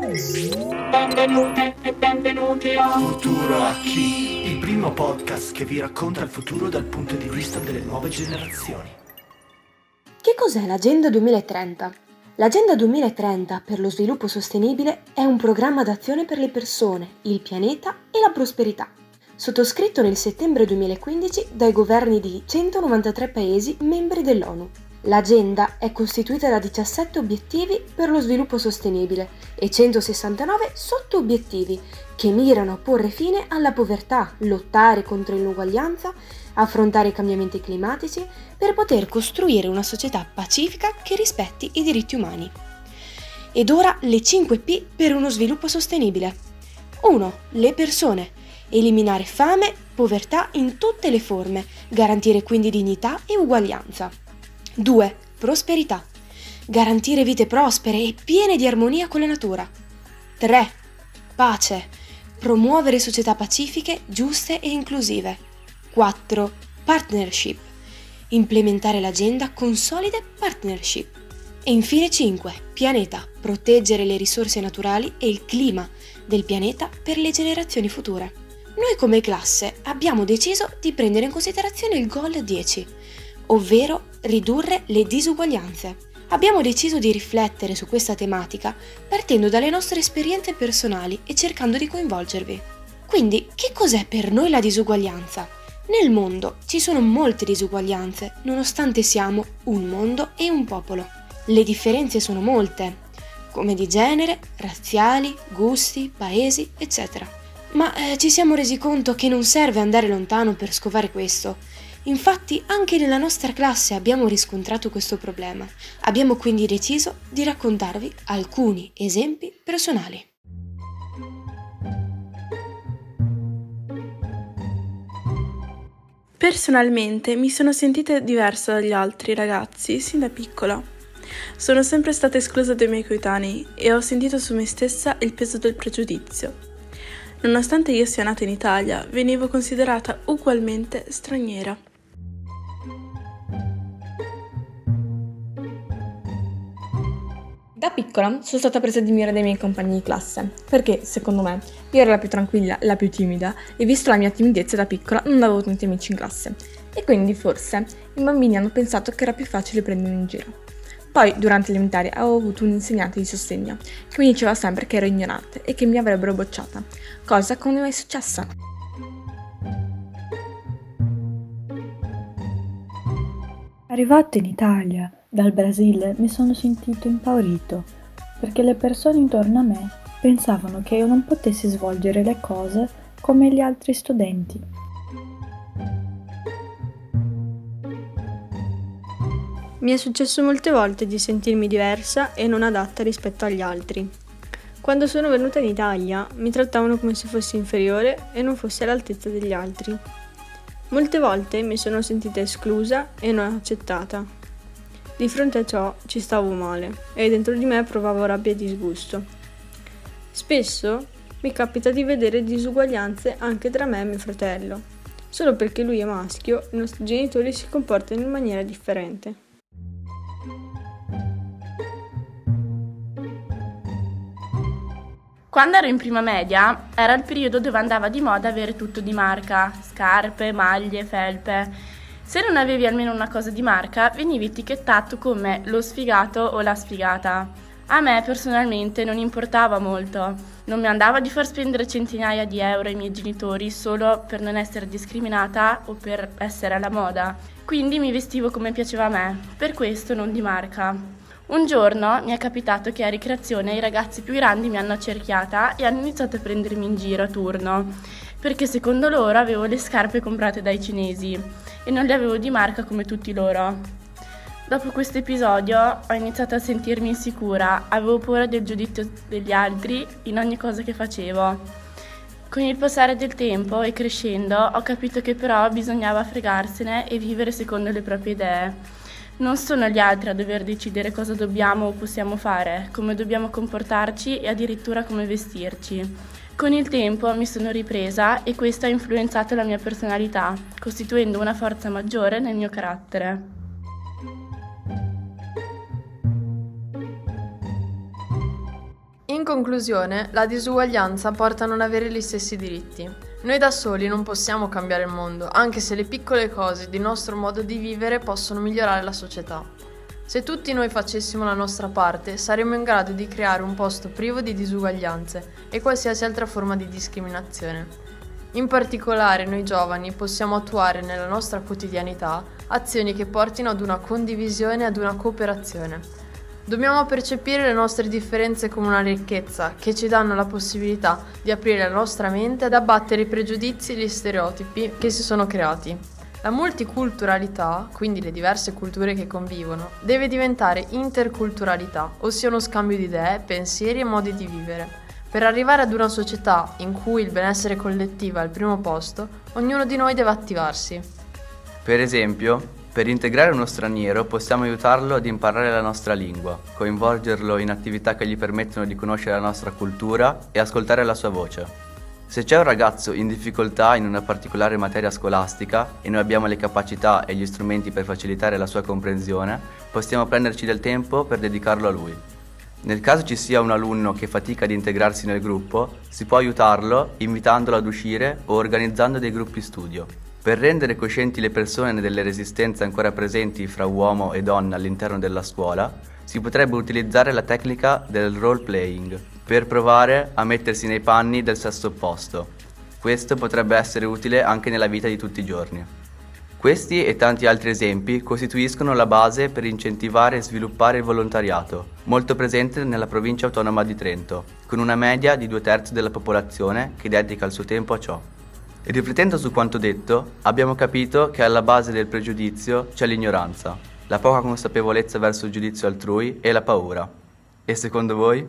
Benvenuti e benvenuti a Futuro a chi? Il primo podcast che vi racconta il futuro dal punto di vista delle nuove generazioni. Che cos'è l'Agenda 2030? L'Agenda 2030 per lo sviluppo sostenibile è un programma d'azione per le persone, il pianeta e la prosperità, sottoscritto nel settembre 2015 dai governi di 193 paesi membri dell'ONU. L'agenda è costituita da 17 obiettivi per lo sviluppo sostenibile e 169 sotto-obiettivi che mirano a porre fine alla povertà, lottare contro l'inuguaglianza, affrontare i cambiamenti climatici per poter costruire una società pacifica che rispetti i diritti umani. Ed ora le 5 P per uno sviluppo sostenibile. 1. Le persone. Eliminare fame, povertà in tutte le forme, garantire quindi dignità e uguaglianza. 2. Prosperità. Garantire vite prospere e piene di armonia con la natura. 3. Pace. Promuovere società pacifiche, giuste e inclusive. 4. Partnership. Implementare l'agenda con solide partnership. E infine 5. Pianeta. Proteggere le risorse naturali e il clima del pianeta per le generazioni future. Noi come classe abbiamo deciso di prendere in considerazione il Goal 10 ovvero ridurre le disuguaglianze. Abbiamo deciso di riflettere su questa tematica partendo dalle nostre esperienze personali e cercando di coinvolgervi. Quindi, che cos'è per noi la disuguaglianza? Nel mondo ci sono molte disuguaglianze, nonostante siamo un mondo e un popolo. Le differenze sono molte, come di genere, razziali, gusti, paesi, eccetera. Ma eh, ci siamo resi conto che non serve andare lontano per scovare questo, Infatti anche nella nostra classe abbiamo riscontrato questo problema. Abbiamo quindi deciso di raccontarvi alcuni esempi personali. Personalmente mi sono sentita diversa dagli altri ragazzi sin da piccola. Sono sempre stata esclusa dai miei coetanei e ho sentito su me stessa il peso del pregiudizio. Nonostante io sia nata in Italia, venivo considerata ugualmente straniera. Da piccola sono stata presa di mira dai miei compagni di classe, perché, secondo me, io ero la più tranquilla, la più timida, e visto la mia timidezza da piccola non avevo tanti amici in classe. E quindi, forse, i bambini hanno pensato che era più facile prendermi in giro. Poi, durante elementare, avevo avuto un insegnante di sostegno, che mi diceva sempre che ero ignorante e che mi avrebbero bocciata, cosa che non è mai successa. Arrivato in Italia, dal Brasile mi sono sentito impaurito perché le persone intorno a me pensavano che io non potessi svolgere le cose come gli altri studenti. Mi è successo molte volte di sentirmi diversa e non adatta rispetto agli altri. Quando sono venuta in Italia mi trattavano come se fossi inferiore e non fossi all'altezza degli altri. Molte volte mi sono sentita esclusa e non accettata. Di fronte a ciò ci stavo male e dentro di me provavo rabbia e disgusto. Spesso mi capita di vedere disuguaglianze anche tra me e mio fratello. Solo perché lui è maschio, i nostri genitori si comportano in maniera differente. Quando ero in prima media era il periodo dove andava di moda avere tutto di marca, scarpe, maglie, felpe se non avevi almeno una cosa di marca, venivi etichettato come lo sfigato o la sfigata. A me personalmente non importava molto, non mi andava di far spendere centinaia di euro ai miei genitori solo per non essere discriminata o per essere alla moda, quindi mi vestivo come piaceva a me, per questo non di marca. Un giorno mi è capitato che a ricreazione i ragazzi più grandi mi hanno accerchiata e hanno iniziato a prendermi in giro a turno, perché secondo loro avevo le scarpe comprate dai cinesi e non li avevo di marca come tutti loro. Dopo questo episodio ho iniziato a sentirmi insicura, avevo paura del giudizio degli altri in ogni cosa che facevo. Con il passare del tempo e crescendo ho capito che però bisognava fregarsene e vivere secondo le proprie idee. Non sono gli altri a dover decidere cosa dobbiamo o possiamo fare, come dobbiamo comportarci e addirittura come vestirci. Con il tempo mi sono ripresa e questo ha influenzato la mia personalità, costituendo una forza maggiore nel mio carattere. In conclusione, la disuguaglianza porta a non avere gli stessi diritti. Noi da soli non possiamo cambiare il mondo, anche se le piccole cose del nostro modo di vivere possono migliorare la società. Se tutti noi facessimo la nostra parte, saremmo in grado di creare un posto privo di disuguaglianze e qualsiasi altra forma di discriminazione. In particolare noi giovani possiamo attuare nella nostra quotidianità azioni che portino ad una condivisione e ad una cooperazione. Dobbiamo percepire le nostre differenze come una ricchezza che ci danno la possibilità di aprire la nostra mente ad abbattere i pregiudizi e gli stereotipi che si sono creati. La multiculturalità, quindi le diverse culture che convivono, deve diventare interculturalità, ossia uno scambio di idee, pensieri e modi di vivere. Per arrivare ad una società in cui il benessere collettivo è al primo posto, ognuno di noi deve attivarsi. Per esempio, per integrare uno straniero possiamo aiutarlo ad imparare la nostra lingua, coinvolgerlo in attività che gli permettono di conoscere la nostra cultura e ascoltare la sua voce. Se c'è un ragazzo in difficoltà in una particolare materia scolastica e noi abbiamo le capacità e gli strumenti per facilitare la sua comprensione, possiamo prenderci del tempo per dedicarlo a lui. Nel caso ci sia un alunno che fatica ad integrarsi nel gruppo, si può aiutarlo invitandolo ad uscire o organizzando dei gruppi studio. Per rendere coscienti le persone delle resistenze ancora presenti fra uomo e donna all'interno della scuola, si potrebbe utilizzare la tecnica del role playing per provare a mettersi nei panni del sesso opposto. Questo potrebbe essere utile anche nella vita di tutti i giorni. Questi e tanti altri esempi costituiscono la base per incentivare e sviluppare il volontariato, molto presente nella provincia autonoma di Trento, con una media di due terzi della popolazione che dedica il suo tempo a ciò. Riflettendo su quanto detto, abbiamo capito che alla base del pregiudizio c'è l'ignoranza, la poca consapevolezza verso il giudizio altrui e la paura. E secondo voi?